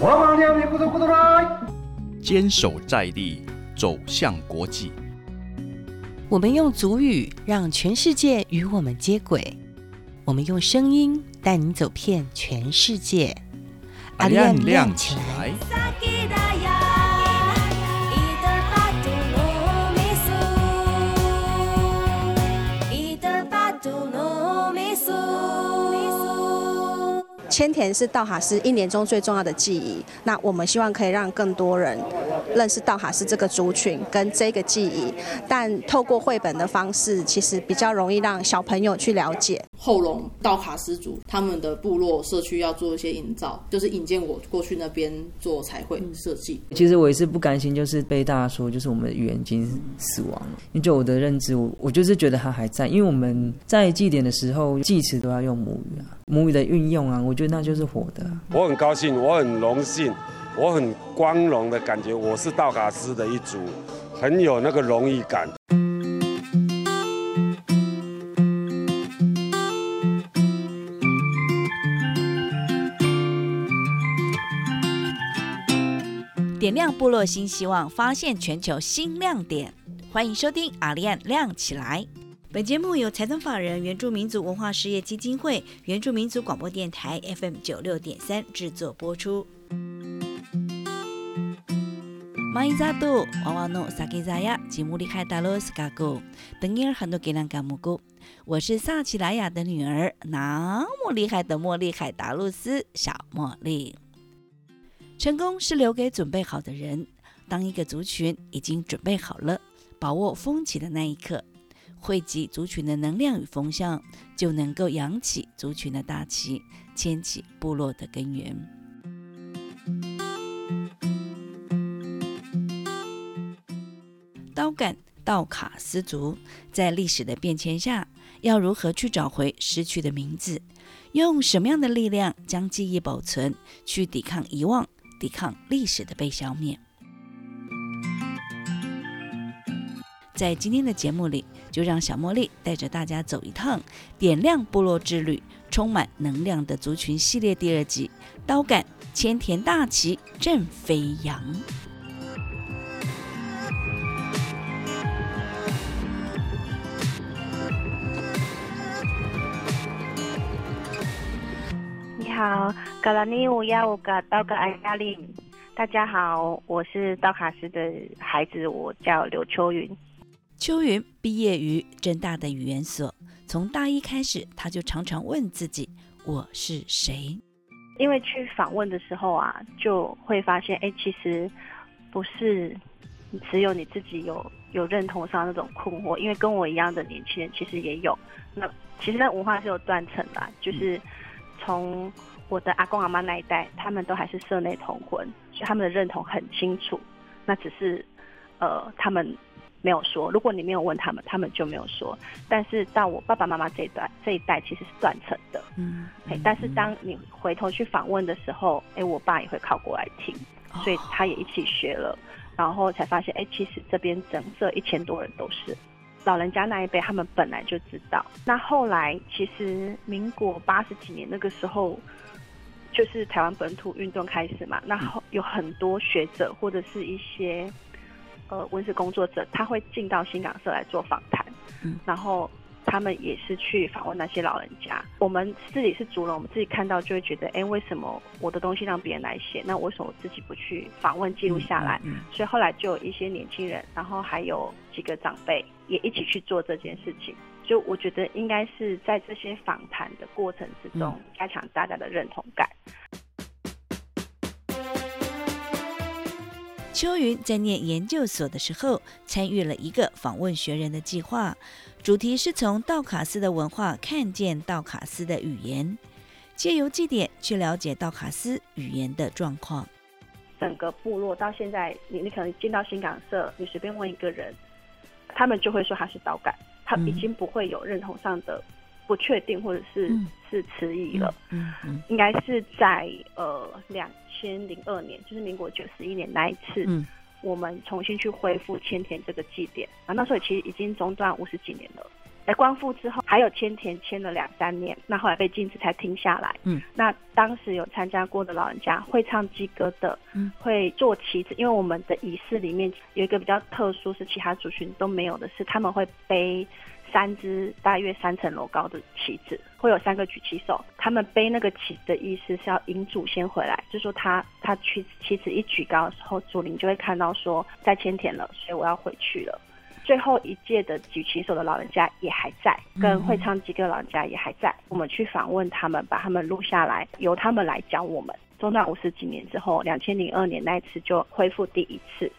我们两边不走不走来，坚守在地，走向国际。我们用足语让全世界与我们接轨，我们用声音带你走遍全世界。阿亮亮起来！千田是道卡斯一年中最重要的记忆。那我们希望可以让更多人认识道卡斯这个族群跟这个记忆，但透过绘本的方式，其实比较容易让小朋友去了解。后龙道卡斯族他们的部落社区要做一些营造，就是引荐我过去那边做彩绘设计。其实我也是不甘心，就是被大家说就是我们的语言已经死亡了。因为就我的认知，我我就是觉得它还在，因为我们在祭典的时候祭词都要用母语啊，母语的运用啊，我觉得那就是火的。我很高兴，我很荣幸，我很光荣的感觉，我是道卡斯的一族，很有那个荣誉感。点亮部落新希望，发现全球新亮点。欢迎收听阿丽安亮起来。本节目由财团法人原住民族文化事业基金会、原住民族广播电台 FM 九六点三制作播出。马伊扎杜娃娃诺萨基扎亚吉姆里海达罗斯嘎古等尼尔很多给兰嘎木古，我是萨奇莱雅的女儿，那么厉害的茉莉海达露斯小茉莉。成功是留给准备好的人。当一个族群已经准备好了，把握风起的那一刻，汇集族群的能量与风向，就能够扬起族群的大旗，牵起部落的根源。刀杆道卡斯族在历史的变迁下，要如何去找回失去的名字？用什么样的力量将记忆保存，去抵抗遗忘？抵抗历史的被消灭。在今天的节目里，就让小茉莉带着大家走一趟点亮部落之旅，充满能量的族群系列第二集，刀杆千田大旗正飞扬。你好，格拉尼乌亚乌嘎刀格安亚令，大家好，我是道卡斯的孩子，我叫刘秋云。秋云毕业于正大的语言所，从大一开始，他就常常问自己：“我是谁？”因为去访问的时候啊，就会发现，哎，其实不是只有你自己有有认同上那种困惑，因为跟我一样的年轻人其实也有。那其实那文化是有断层的，就是从我的阿公阿妈那一代，他们都还是社内同婚，所以他们的认同很清楚。那只是呃，他们。没有说，如果你没有问他们，他们就没有说。但是到我爸爸妈妈这一代，这一代其实是断层的。嗯，哎，但是当你回头去访问的时候，哎，我爸也会靠过来听，所以他也一起学了，然后才发现，哎，其实这边整这一千多人都是老人家那一辈，他们本来就知道。那后来其实民国八十几年那个时候，就是台湾本土运动开始嘛，那后有很多学者或者是一些。呃，文史工作者他会进到新港社来做访谈，嗯，然后他们也是去访问那些老人家。我们自己是族人，我们自己看到就会觉得，哎，为什么我的东西让别人来写？那为什么我自己不去访问记录下来？所以后来就有一些年轻人，然后还有几个长辈也一起去做这件事情。就我觉得应该是在这些访谈的过程之中，加强大家的认同感。秋云在念研究所的时候，参与了一个访问学人的计划，主题是从道卡斯的文化看见道卡斯的语言，借由祭典去了解道卡斯语言的状况。整个部落到现在，你你可能进到新港社，你随便问一个人，他们就会说他是道感，他已经不会有认同上的不确定或者是是迟疑了。嗯嗯，应该是在呃两。千零二年，就是民国九十一年那一次，嗯我们重新去恢复千田这个祭典啊，那时候其实已经中断五十几年了，哎，光复之后还有千田签了两三年，那后来被禁止才停下来。嗯，那当时有参加过的老人家会唱祭歌的，嗯，会做旗子，因为我们的仪式里面有一个比较特殊，是其他族群都没有的，是他们会背三只大约三层楼高的旗子，会有三个举旗手，他们背那个旗子的意思是要引祖先回来，就说他他旗旗子一举高的时候，祖灵就会看到说在千田了，所以我要回去了。最后一届的举旗手的老人家也还在，跟会唱几个老人家也还在。我们去访问他们，把他们录下来，由他们来教我们。中断五十几年之后，两千零二年那一次就恢复第一次，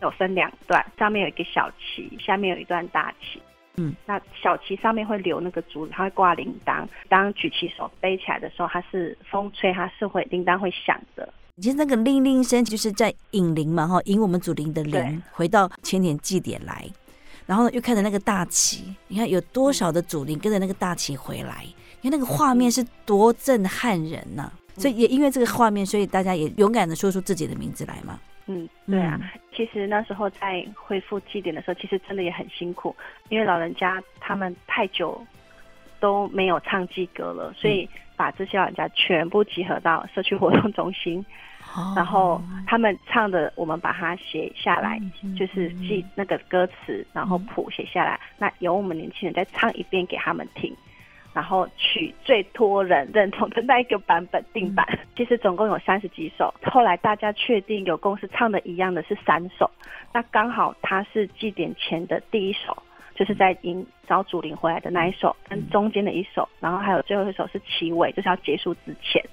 有分两段，上面有一个小旗，下面有一段大旗。嗯，那小旗上面会留那个竹子，它会挂铃铛。当举起手背起来的时候，它是风吹，它是会铃铛会响的。其实那个铃铃声就是在引铃嘛，哈，引我们祖灵的对灵回到千年祭典来。然后呢，又看着那个大旗，你看有多少的祖灵跟着那个大旗回来，你看那个画面是多震撼人呐、所以也因为这个画面，所以大家也勇敢的说出自己的名字来嘛。嗯，对啊。其实那时候在恢复祭典的时候，其实真的也很辛苦，因为老人家他们太久都没有唱祭歌了，所以把这些老人家全部集合到社区活动中心，哦然后他们唱的，我们把它写下来，嗯就是记那个歌词，然后谱写下来，那由我们年轻人再唱一遍给他们听。然后取最多人认同的那一个版本定版，其实总共有三十几首。后来大家确定有公司唱的一样的是三首，那刚好它是祭典前的第一首，就是在迎找祖灵回来的那一首，跟中间的一首，然后还有最后一首是齐尾，就是要结束之前。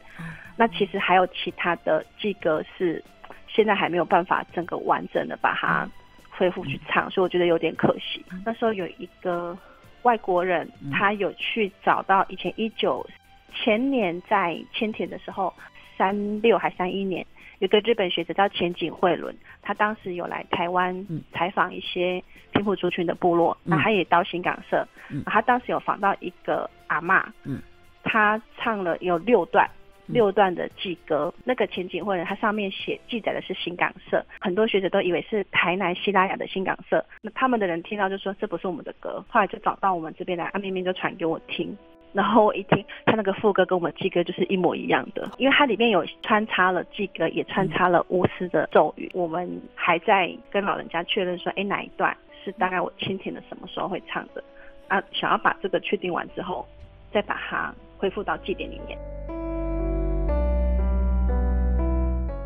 那其实还有其他的祭歌是现在还没有办法整个完整的把它恢复去唱，所以我觉得有点可惜。那时候有一个外国人，他有去找到以前一九前年在千田的时候，三六还三一年，有个日本学者叫前井惠伦，他当时有来台湾嗯。采访一些平埔族群的部落，嗯。那他也到新港社，嗯。他当时有访到一个阿嬷，嗯。他唱了有六段。六段的祭歌，那个前景或者，它上面写记载的是新港社，很多学者都以为是台南西拉雅的新港社。那他们的人听到就说这不是我们的歌，后来就找到我们这边来，阿明明就传给我听，然后我一听，他那个副歌跟我们祭歌就是一模一样的，因为它里面有穿插了祭歌，也穿插了巫师的咒语。我们还在跟老人家确认说，哎，哪一段是大概我亲田的什么时候会唱的？啊，想要把这个确定完之后，再把它恢复到祭典里面。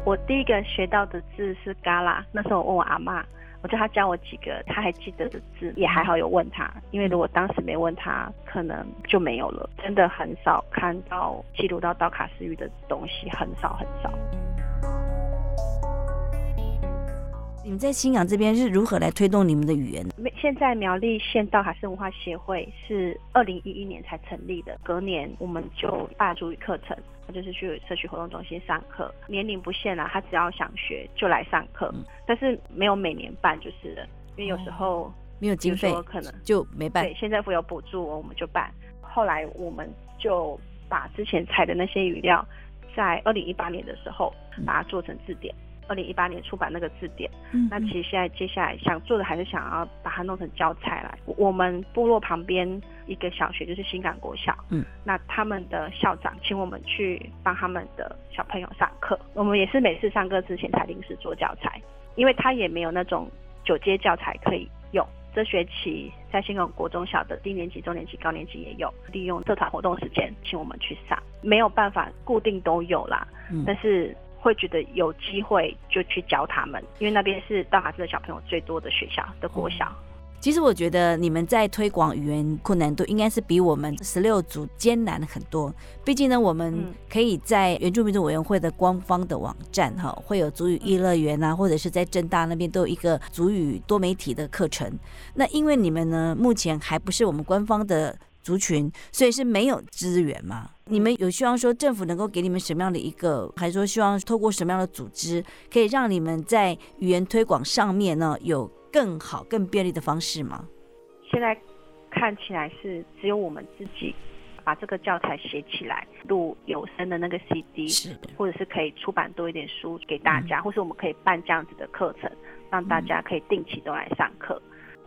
我第一个学到的字是嘎啦，那时候我问我阿妈，我叫她教我几个她还记得的字，也还好有问她，因为如果当时没问她，可能就没有了。真的很少看到记录到道卡斯语的东西，很少很少。你们在新港这边是如何来推动你们的语言？现在苗栗县道卡斯文化协会是二零一一年才成立的，隔年我们就办主语课程，他就是去社区活动中心上课，年龄不限啊，他只要想学就来上课，嗯但是没有每年办就是了，因为有时候没有经费可能就没办对，县政府有补助，我们就办。后来我们就把之前采的那些语料，在二零一八年的时候把它做成字典。二零一八年出版那个字典，嗯那其实现在接下来想做的还是想要把它弄成教材来。我们部落旁边一个小学就是新港国小，嗯，那他们的校长请我们去帮他们的小朋友上课，我们也是每次上课之前才临时做教材，因为他也没有那种九阶教材可以用。这学期在新港国中小的低年级、中年级、高年级也有利用社团活动时间请我们去上，没有办法固定都有啦，嗯。但是会觉得有机会就去教他们，因为那边是道卡斯的小朋友最多的学校的国小。其实我觉得你们在推广语言困难度应该是比我们十六组艰难很多。毕竟呢，我们嗯可以在原住民族委员会的官方的网站哈，会有族语一乐园啊，或者是在正大那边都有一个族语多媒体的课程。那因为你们呢，目前还不是我们官方的族群，所以是没有资源嘛。你们有希望说政府能够给你们什么样的一个，还是说希望透过什么样的组织，可以让你们在语言推广上面呢有更好、更便利的方式吗？现在看起来是只有我们自己把这个教材写起来，录有声的那个 CD，是或者是可以出版多一点书给大家，或是我们可以办这样子的课程，让大家可以定期都来上课。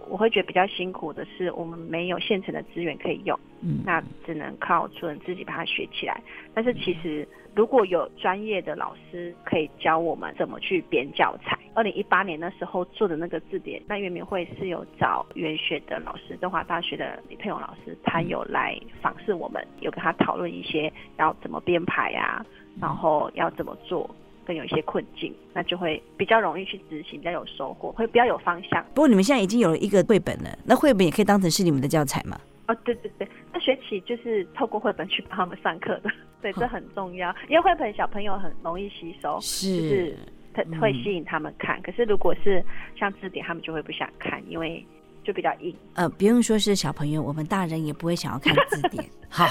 我会觉得比较辛苦的是，我们没有现成的资源可以用，嗯，那只能靠主人自己把它学起来。但是其实如果有专业的老师可以教我们怎么去编教材，二零一八年那时候做的那个字典，那圆明会是有找原学的老师，东华大学的李佩勇老师，他有来访视我们，有跟他讨论一些要怎么编排啊，然后要怎么做。更有一些困境，那就会比较容易去执行，比较有收获，会比较有方向。不过你们现在已经有了一个绘本了，那绘本也可以当成是你们的教材吗？哦，对对对，那学期就是透过绘本去帮他们上课的，对，这很重要，因为绘本小朋友很容易吸收，是，它会吸引他们看。可是如果是像字典，他们就会不想看，因为就比较硬。呃，不用说是小朋友，我们大人也不会想要看字典。好，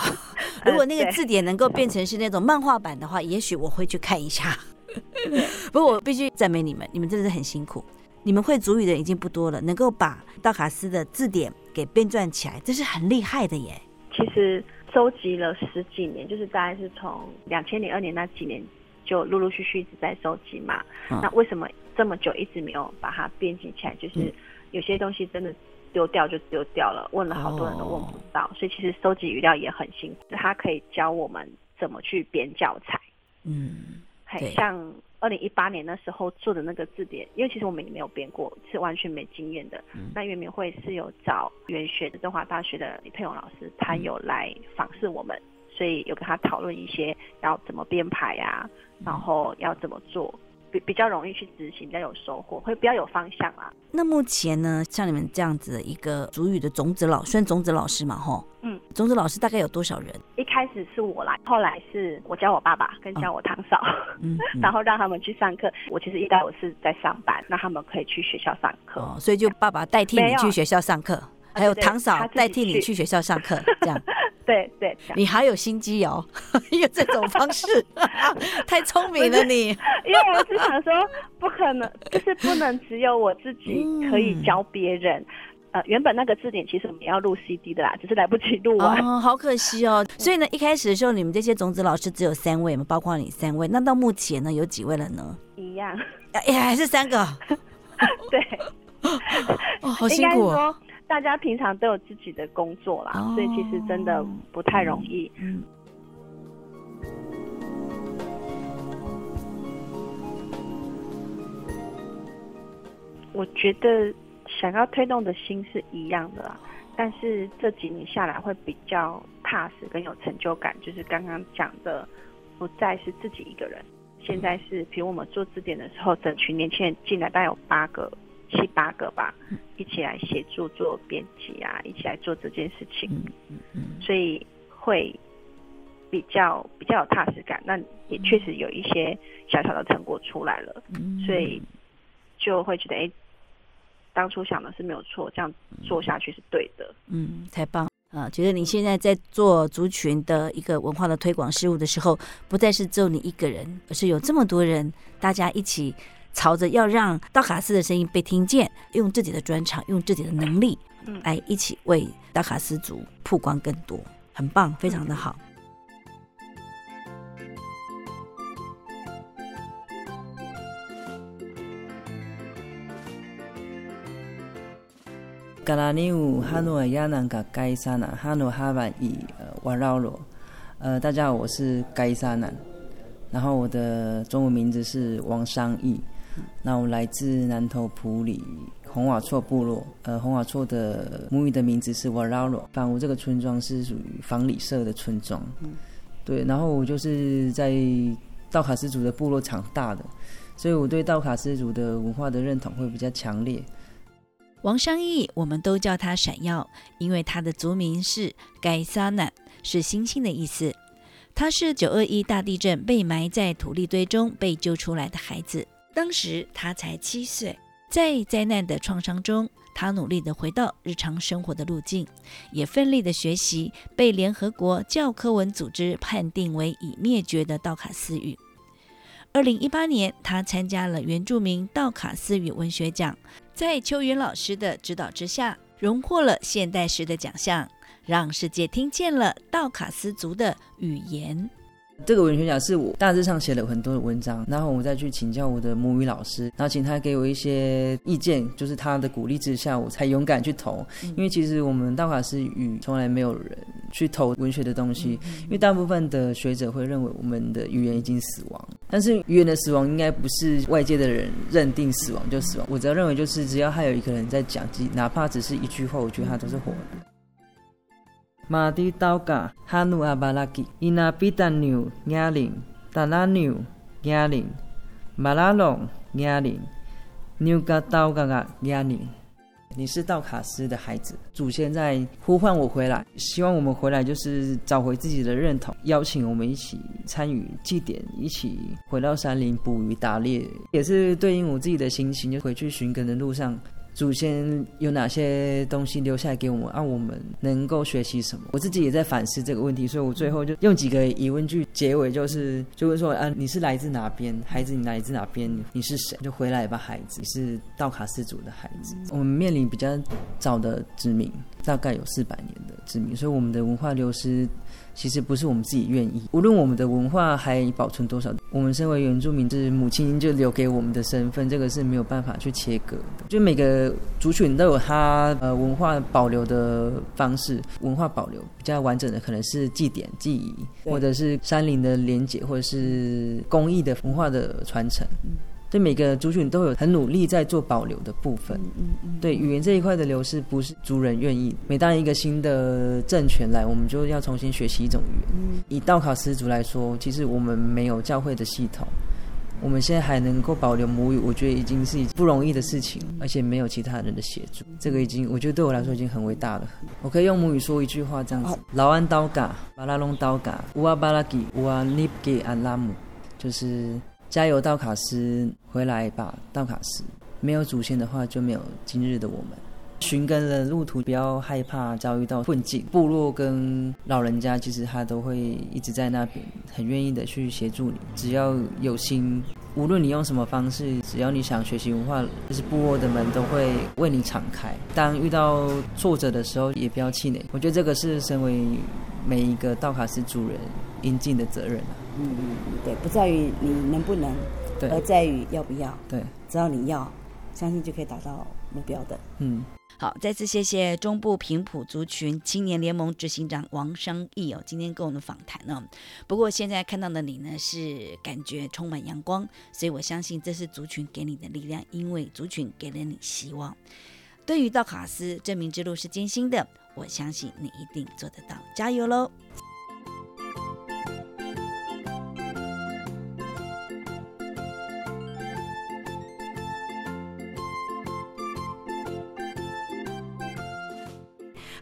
如果那个字典能够变成是那种漫画版的话，也许我会去看一下。不过我必须赞美你们，你们真的是很辛苦。你们会主语的人已经不多了，能够把道卡斯的字典给编撰起来，这是很厉害的耶。其实收集了十几年，就是大概是从两千零二年那几年就陆陆续续一直在收集嘛。那为什么这么久一直没有把它编辑起来？就是有些东西真的丢掉就丢掉了，问了好多人都问不到，所以其实收集语料也很辛苦。它可以教我们怎么去编教材。嗯。像二零一八年那时候做的那个字典，因为其实我们也没有编过，是完全没经验的。那圆明会是有找原学的中华大学的李佩勇老师，他有来访视我们，所以有跟他讨论一些要怎么编排呀，然后要怎么做。比比较容易去执行，比较有收获，会比较有方向啊。那目前呢，像你们这样子的一个主语的种子老，算种子老师嘛，吼，嗯，种子老师大概有多少人？一开始是我来，后来是我教我爸爸跟教我堂嫂，嗯，然后让他们去上课。我其实一代我是在上班，那他们可以去学校上课，哦，所以就爸爸代替你去学校上课，还有堂嫂代替你去学校上课，这样。对对，你还有心机哦，用这种方式，太聪明了你。因为我是想说，不可能，就是不能只有我自己可以教别人。呃，原本那个字典其实我们要录 CD 的啦，只是来不及录完。哦，好可惜哦。所以呢，一开始的时候，你们这些种子老师只有三位嘛，包括你三位。那到目前呢，有几位了呢？一样。哎，还是三个。对。哦，好辛苦。大家平常都有自己的工作啦，所以其实真的不太容易。嗯。我觉得想要推动的心是一样的啦，但是这几年下来会比较踏实跟有成就感，就是刚刚讲的，不再是自己一个人，现在是，比如我们做字典的时候，整群年轻人进来，大概有八个。七八个吧，一起来协助做编辑啊，一起来做这件事情，所以会比较比较有踏实感。那也确实有一些小小的成果出来了，所以就会觉得，哎，当初想的是没有错，这样做下去是对的。嗯，太棒啊！觉得你现在在做族群的一个文化的推广事务的时候，不再是只有你一个人，而是有这么多人，大家一起。朝着要让道卡斯的声音被听见，用自己的专长，用自己的能力，来一起为道卡斯族曝光更多，很棒，非常的好。嘎拉尼乌哈诺亚南嘎盖沙南哈诺哈万伊瓦绕罗，呃，大家好，我是盖沙南，然后我的中文名字是王商义。那我来自南投埔里红瓦厝部落，呃，红瓦厝的母语的名字是瓦拉罗。反我这个村庄是属于房里社的村庄，对。然后我就是在道卡斯族的部落长大的，所以我对道卡斯族的文化的认同会比较强烈。王商义，我们都叫他闪耀，因为他的族名是盖萨南，是星星的意思。他是九二一大地震被埋在土地堆中被救出来的孩子。当时他才七岁，在灾难的创伤中，他努力地回到日常生活的路径，也奋力地学习被联合国教科文组织判定为已灭绝的道卡斯语。二零一八年，他参加了原住民道卡斯语文学奖，在邱云老师的指导之下，荣获了现代诗的奖项，让世界听见了道卡斯族的语言。这个文学奖是我大致上写了很多的文章，然后我再去请教我的母语老师，然后请他给我一些意见，就是他的鼓励之下，我才勇敢去投。因为其实我们道卡斯语从来没有人去投文学的东西，因为大部分的学者会认为我们的语言已经死亡。但是语言的死亡应该不是外界的人认定死亡就死亡，我只要认为就是只要还有一个人在讲，哪怕只是一句话，我觉得他都是活的。马蒂刀嘎哈努阿巴拉吉伊那比达纽亚林达拉纽亚林马拉隆亚林纽嘎刀嘎嘎亚林，你是道卡斯的孩子，祖先在呼唤我回来，希望我们回来就是找回自己的认同，邀请我们一起参与祭典，一起回到山林捕鱼打猎，也是对应我自己的心情，就回去寻根的路上。祖先有哪些东西留下来给我们，让我们能够学习什么？我自己也在反思这个问题，所以我最后就用几个疑问句结尾，就是就会说：啊，你是来自哪边？孩子，你来自哪边？你是谁？就回来吧，孩子，你是道卡斯族的孩子。我们面临比较早的殖民，大概有四百年的殖民，所以我们的文化流失。其实不是我们自己愿意，无论我们的文化还保存多少，我们身为原住民，是母亲就留给我们的身份，这个是没有办法去切割的。就每个族群都有它呃文化保留的方式，文化保留比较完整的可能是祭典、记忆，或者是山林的连结，或者是工艺的文化的传承。对每个族群都有很努力在做保留的部分。嗯嗯。对语言这一块的流失，不是族人愿意。每当一个新的政权来，我们就要重新学习一种语言。嗯。以道考斯族来说，其实我们没有教会的系统，我们现在还能够保留母语，我觉得已经是不容易的事情，而且没有其他人的协助，这个已经我觉得对我来说已经很伟大了。我可以用母语说一句话，这样子：劳安刀嘎，巴拉隆刀嘎，乌阿巴拉吉，乌阿尼给安拉姆，就是。加油，道卡斯！回来吧，道卡斯！没有祖先的话，就没有今日的我们。寻根的路途，不要害怕遭遇到困境。部落跟老人家，其实他都会一直在那边，很愿意的去协助你。只要有心，无论你用什么方式，只要你想学习文化，就是部落的门都会为你敞开。当遇到挫折的时候，也不要气馁。我觉得这个是身为每一个道卡斯主人应尽的责任。嗯嗯，对，不在于你能不能，而在于要不要。对，只要你要，相信就可以达到目标的。嗯，好，再次谢谢中部平埔族群青年联盟执行长王商义哦，今天跟我们访谈哦。不过现在看到的你呢，是感觉充满阳光，所以我相信这是族群给你的力量，因为族群给了你希望。对于道卡斯证明之路是艰辛的，我相信你一定做得到，加油喽！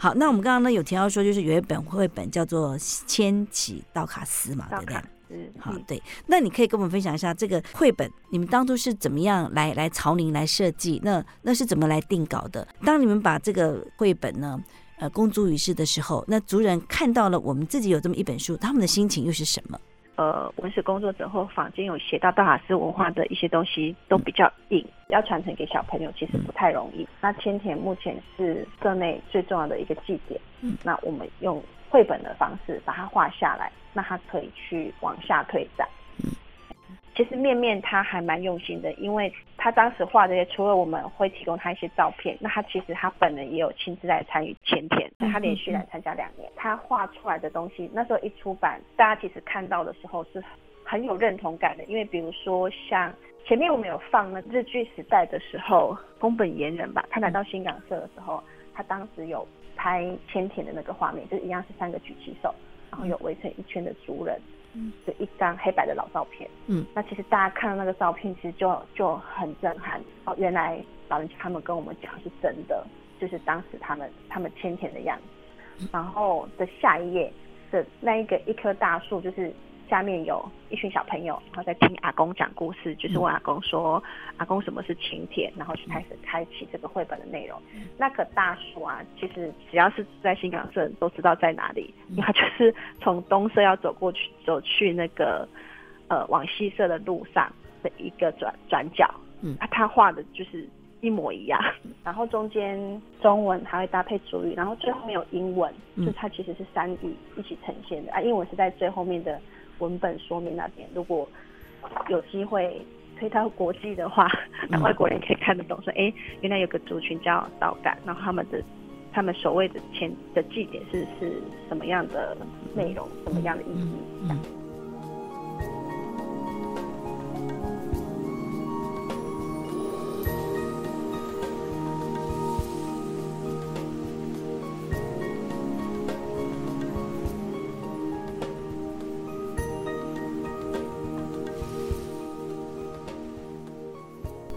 好，那我们刚刚呢有提到说，就是有一本绘本叫做《千禧道卡斯》嘛，对不对？嗯，好，对。那你可以跟我们分享一下这个绘本，你们当初是怎么样来来朝您来设计？那那是怎么来定稿的？当你们把这个绘本呢，呃，公诸于世的时候，那族人看到了我们自己有这么一本书，他们的心情又是什么？呃，文史工作者或坊间有写到道法斯文化的一些东西，都比较硬，要传承给小朋友其实不太容易。那千田目前是社内最重要的一个祭典，嗯，那我们用绘本的方式把它画下来，那它可以去往下推展。其实面面他还蛮用心的，因为他当时画这些，除了我们会提供他一些照片，那他其实他本人也有亲自来参与前田，他连续来参加两年，他画出来的东西，那时候一出版，大家其实看到的时候是很有认同感的，因为比如说像前面我们有放那日剧时代的时候，宫本严人吧，他来到新港社的时候，他当时有拍千田的那个画面，就是一样是三个举起手，然后有围成一圈的族人。嗯，就一张黑白的老照片。嗯，那其实大家看到那个照片，其实就就很震撼。哦，原来老人家他们跟我们讲是真的，就是当时他们他们天天的样子。然后的下一页的那一个一棵大树，就是。下面有一群小朋友，然后在听阿公讲故事，就是问阿公说：“阿公什么是请帖？”然后就开始开启这个绘本的内容。那棵大树啊，其实只要是在新港社都知道在哪里，因为它就是从东社要走过去，走去那个呃往西社的路上的一个转转角。嗯，他画的就是。一模一样，然后中间中文还会搭配主语，然后最后面有英文，就它其实是三语一起呈现的啊。英文是在最后面的文本说明那边，如果有机会推到国际的话，那外国人可以看得懂，说哎，原来有个族群叫道感，然后他们的他们所谓的前的祭典是是什么样的内容，什么样的意义？这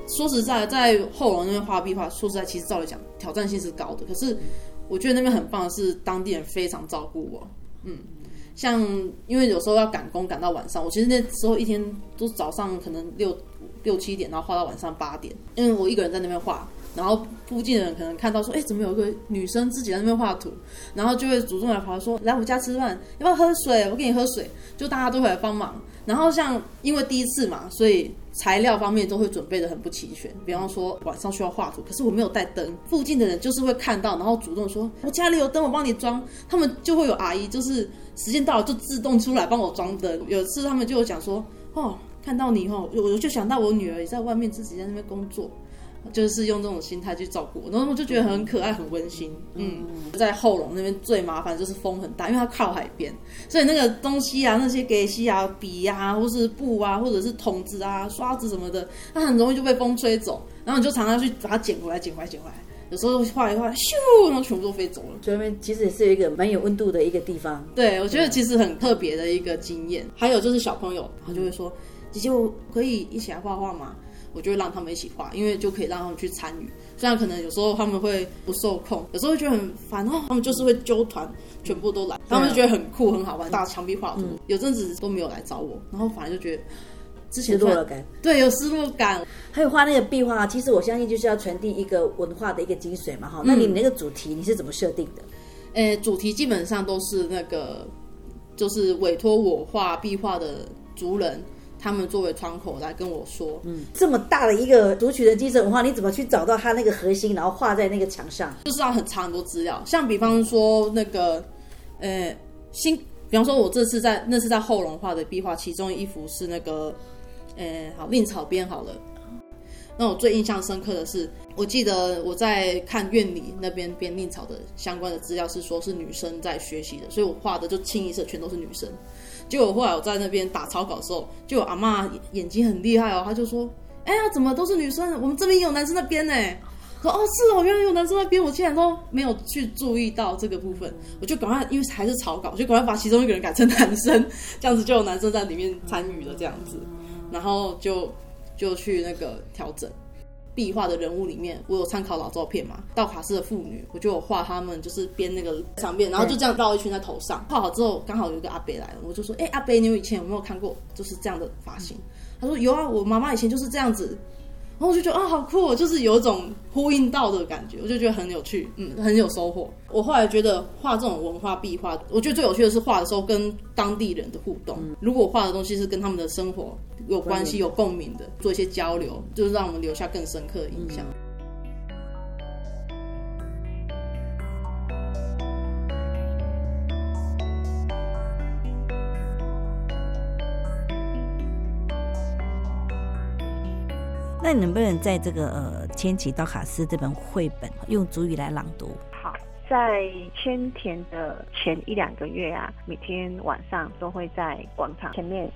说实在，在后龙那边画壁画，说实在，其实照理讲挑战性是高的。可是我觉得那边很棒的是，当地人非常照顾我。嗯，像因为有时候要赶工，赶到晚上，我其实那时候一天都早上可能六六七点，然后画到晚上八点，因为我一个人在那边画。然后附近的人可能看到说，哎，怎么有一个女生自己在那边画图，然后就会主动来跑说，来我家吃饭，要不要喝水？我给你喝水。就大家都会来帮忙。然后像因为第一次嘛，所以材料方面都会准备的很不齐全。比方说晚上需要画图，可是我没有带灯，附近的人就是会看到，然后主动说，我家里有灯，我帮你装。他们就会有阿姨，就是时间到了就自动出来帮我装灯。有一次他们就讲说，哦，看到你哦，我就想到我女儿也在外面自己在那边工作。就是用这种心态去照顾我，然后我就觉得很可爱、很温馨。嗯，在后龙那边最麻烦就是风很大，因为它靠海边，所以那个东西啊，那些给西啊、笔啊，或是布啊，或者是筒子啊、刷子什么的，它很容易就被风吹走，然后你就常常去把它捡回来、捡回来、捡回来。有时候画一画，咻，然后全部都飞走了。所以那边其实也是一个蛮有温度的一个地方。对，我觉得其实很特别的一个经验。还有就是小朋友，他就会说：“姐姐，我可以一起来画画吗？”我就会让他们一起画，因为就可以让他们去参与。虽然可能有时候他们会不受控，有时候会觉得很烦哦。他们就是会揪团，全部都来，他们就觉得很酷、很好玩。大墙壁画图，有阵子都没有来找我，然后反而就觉得之前失落感，对，有失落感。还有画那个壁画，其实我相信就是要传递一个文化的一个精髓嘛。哈，那你那个主题你是怎么设定的？诶，主题基本上都是那个，就是委托我画壁画的族人。他们作为窗口来跟我说，嗯，这么大的一个族群的基层文化，你怎么去找到它那个核心，然后画在那个墙上？就是要很长很多资料，像比方说那个，呃，新，比方说我这次在那是在后龙画的壁画，其中一幅是那个，呃，好令草编好了。那我最印象深刻的是，我记得我在看院里那边编令草的相关的资料是说是女生在学习的，所以我画的就清一色全都是女生。结果后来我在那边打草稿的时候，就阿妈眼睛很厉害哦，她就说：“哎呀，怎么都是女生？我们这边有男生那边呢。”说：“哦，是哦，原来有男生那边，我竟然都没有去注意到这个部分。”我就赶快，因为还是草稿，就赶快把其中一个人改成男生，这样子就有男生在里面参与了，这样子，然后就就去那个调整。壁画的人物里面，我有参考老照片嘛？道卡斯的妇女，我就有画他们，就是编那个长辫，然后就这样绕一圈在头上。画好之后，刚好有一个阿伯来了，我就说：“哎，阿伯，你有以前有没有看过就是这样的发型？”他说：“有啊，我妈妈以前就是这样子。”然后我就觉得啊，好酷，就是有一种呼应到的感觉，我就觉得很有趣，嗯，很有收获。我后来觉得画这种文化壁画，我觉得最有趣的是画的时候跟当地人的互动。如果画的东西是跟他们的生活有关系、有共鸣的，做一些交流，就是让我们留下更深刻的印象。那你能不能在这个呃《千奇道卡斯》这本绘本用主语来朗读？好，在千田的前一两个月啊，每天晚上都会在广场前面，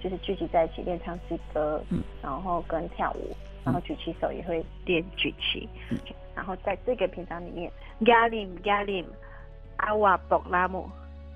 就是聚集在一起练唱诗歌，嗯，然后跟跳舞，然后举起手也会练举旗，然后在这个频道里面，Galim Galim Awa Boklamu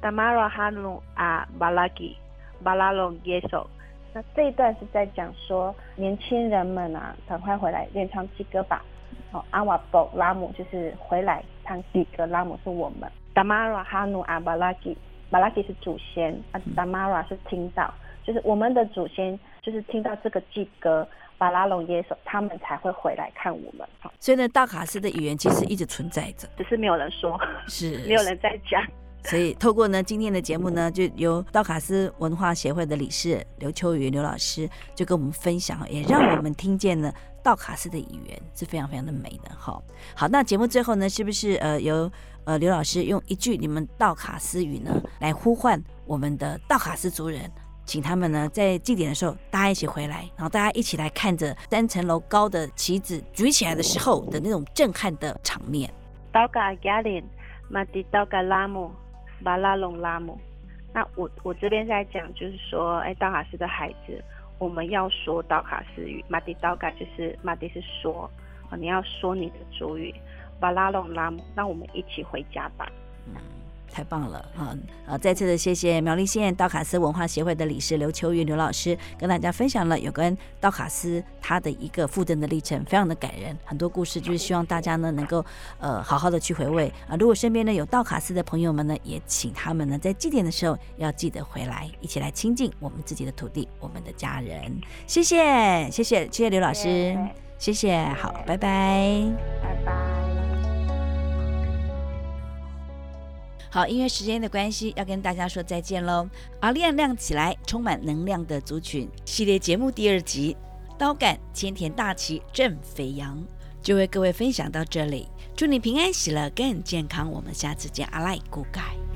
Damara Hanu A Balagi Balalo Yeso。那这一段是在讲说，年轻人们啊，赶快回来练唱祭歌吧。哦，阿瓦博拉姆就是回来唱祭歌，拉姆是我们。达玛拉哈努阿巴拉吉，巴拉吉是祖先，啊，达玛拉是听到，就是我们的祖先，就是听到这个祭歌，巴拉隆耶手，他们才会回来看我们。好，所以呢，道卡斯的语言其实一直存在着，只是没有人说，是 没有人在讲。所以，透过呢今天的节目呢，就由道卡斯文化协会的理事刘秋雨刘老师就跟我们分享，也让我们听见了道卡斯的语言是非常非常的美的。哈，好，那节目最后呢，是不是呃由呃刘老师用一句你们道卡斯语呢来呼唤我们的道卡斯族人请他们呢在祭典的时候，大家一起回来，然后大家一起来看着三层楼高的旗子举起来的时候的那种震撼的场面。刀嘎加林，马蒂刀嘎拉姆，巴拉隆拉姆。那我我这边在讲，就是说，哎，道卡斯的孩子，我们要说道卡斯语，马蒂道嘎就是马蒂是说，啊，你要说你的主语，巴拉隆拉姆，那我们一起回家吧。太棒了啊！呃，再次的谢谢苗栗县道卡斯文化协会的理事刘秋云刘老师，跟大家分享了有关道卡斯他的一个复登的历程，非常的感人，很多故事就是希望大家呢能够呃好好的去回味啊。如果身边呢有道卡斯的朋友们呢，也请他们呢在祭典的时候要记得回来，一起来亲近我们自己的土地，我们的家人。谢谢，谢谢，谢谢刘老师，谢谢，好，拜拜，拜拜。好，因为时间的关系，要跟大家说再见喽。阿亮亮起来，充满能量的族群系列节目第二集，刀杆千田大旗正飞扬，就为各位分享到这里。祝你平安喜乐，更健康。我们下次见，阿赖古盖。